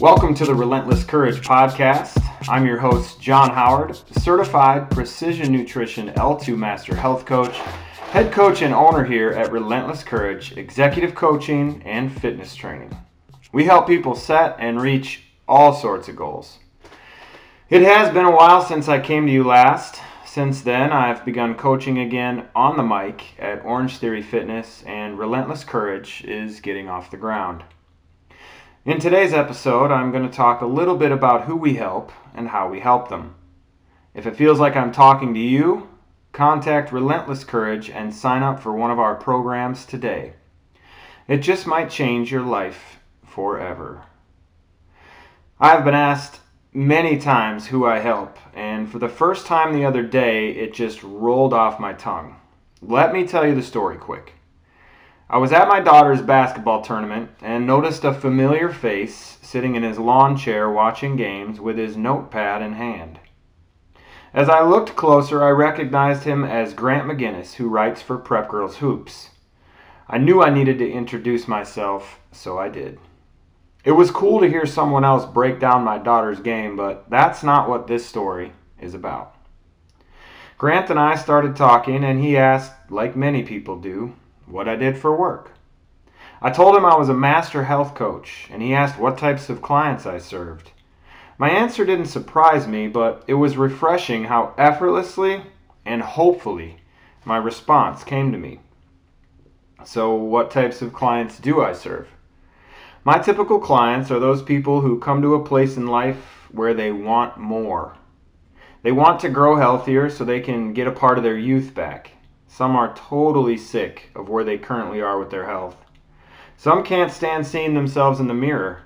Welcome to the Relentless Courage podcast. I'm your host, John Howard, certified precision nutrition L2 master health coach, head coach and owner here at Relentless Courage, executive coaching and fitness training. We help people set and reach all sorts of goals. It has been a while since I came to you last. Since then, I've begun coaching again on the mic at Orange Theory Fitness, and Relentless Courage is getting off the ground. In today's episode, I'm going to talk a little bit about who we help and how we help them. If it feels like I'm talking to you, contact Relentless Courage and sign up for one of our programs today. It just might change your life forever. I've been asked many times who I help, and for the first time the other day, it just rolled off my tongue. Let me tell you the story quick. I was at my daughter's basketball tournament and noticed a familiar face sitting in his lawn chair watching games with his notepad in hand. As I looked closer, I recognized him as Grant McGinnis, who writes for Prep Girls Hoops. I knew I needed to introduce myself, so I did. It was cool to hear someone else break down my daughter's game, but that's not what this story is about. Grant and I started talking, and he asked, like many people do, what I did for work. I told him I was a master health coach, and he asked what types of clients I served. My answer didn't surprise me, but it was refreshing how effortlessly and hopefully my response came to me. So, what types of clients do I serve? My typical clients are those people who come to a place in life where they want more. They want to grow healthier so they can get a part of their youth back. Some are totally sick of where they currently are with their health. Some can't stand seeing themselves in the mirror.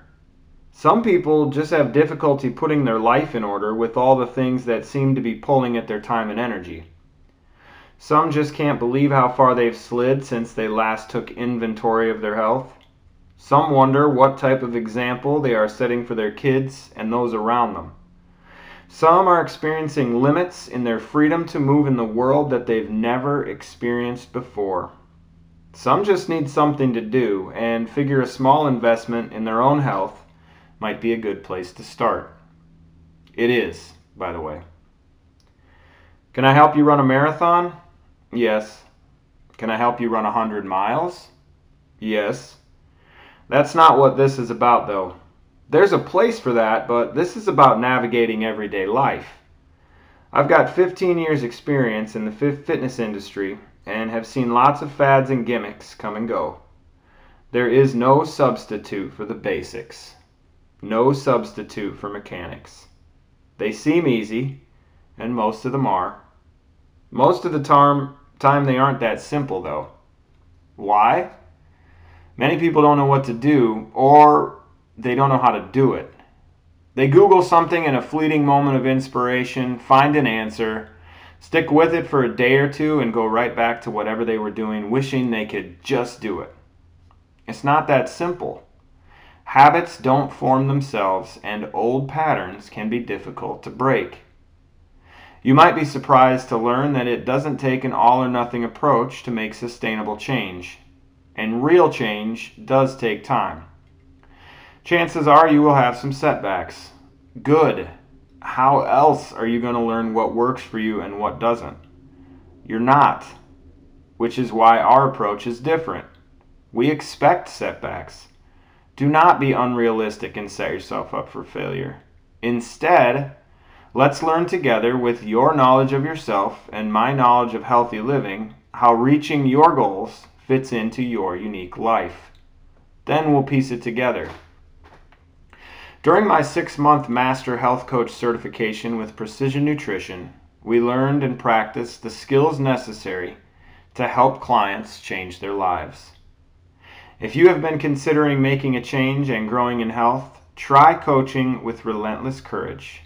Some people just have difficulty putting their life in order with all the things that seem to be pulling at their time and energy. Some just can't believe how far they've slid since they last took inventory of their health. Some wonder what type of example they are setting for their kids and those around them. Some are experiencing limits in their freedom to move in the world that they've never experienced before. Some just need something to do and figure a small investment in their own health might be a good place to start. It is, by the way. Can I help you run a marathon? Yes. Can I help you run a 100 miles? Yes. That's not what this is about, though. There's a place for that, but this is about navigating everyday life. I've got 15 years' experience in the fitness industry and have seen lots of fads and gimmicks come and go. There is no substitute for the basics, no substitute for mechanics. They seem easy, and most of them are. Most of the time, time they aren't that simple, though. Why? Many people don't know what to do, or they don't know how to do it. They Google something in a fleeting moment of inspiration, find an answer, stick with it for a day or two, and go right back to whatever they were doing, wishing they could just do it. It's not that simple. Habits don't form themselves, and old patterns can be difficult to break. You might be surprised to learn that it doesn't take an all or nothing approach to make sustainable change. And real change does take time chances are you will have some setbacks. Good. How else are you going to learn what works for you and what doesn't? You're not, which is why our approach is different. We expect setbacks. Do not be unrealistic and set yourself up for failure. Instead, let's learn together with your knowledge of yourself and my knowledge of healthy living how reaching your goals fits into your unique life. Then we'll piece it together. During my six month Master Health Coach certification with Precision Nutrition, we learned and practiced the skills necessary to help clients change their lives. If you have been considering making a change and growing in health, try coaching with Relentless Courage.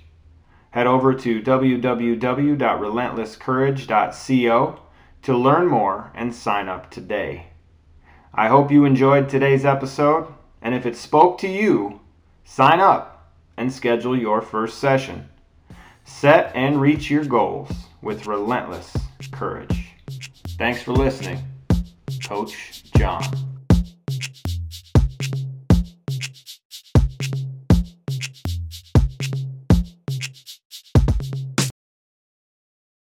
Head over to www.relentlesscourage.co to learn more and sign up today. I hope you enjoyed today's episode, and if it spoke to you, Sign up and schedule your first session. Set and reach your goals with relentless courage. Thanks for listening. Coach John.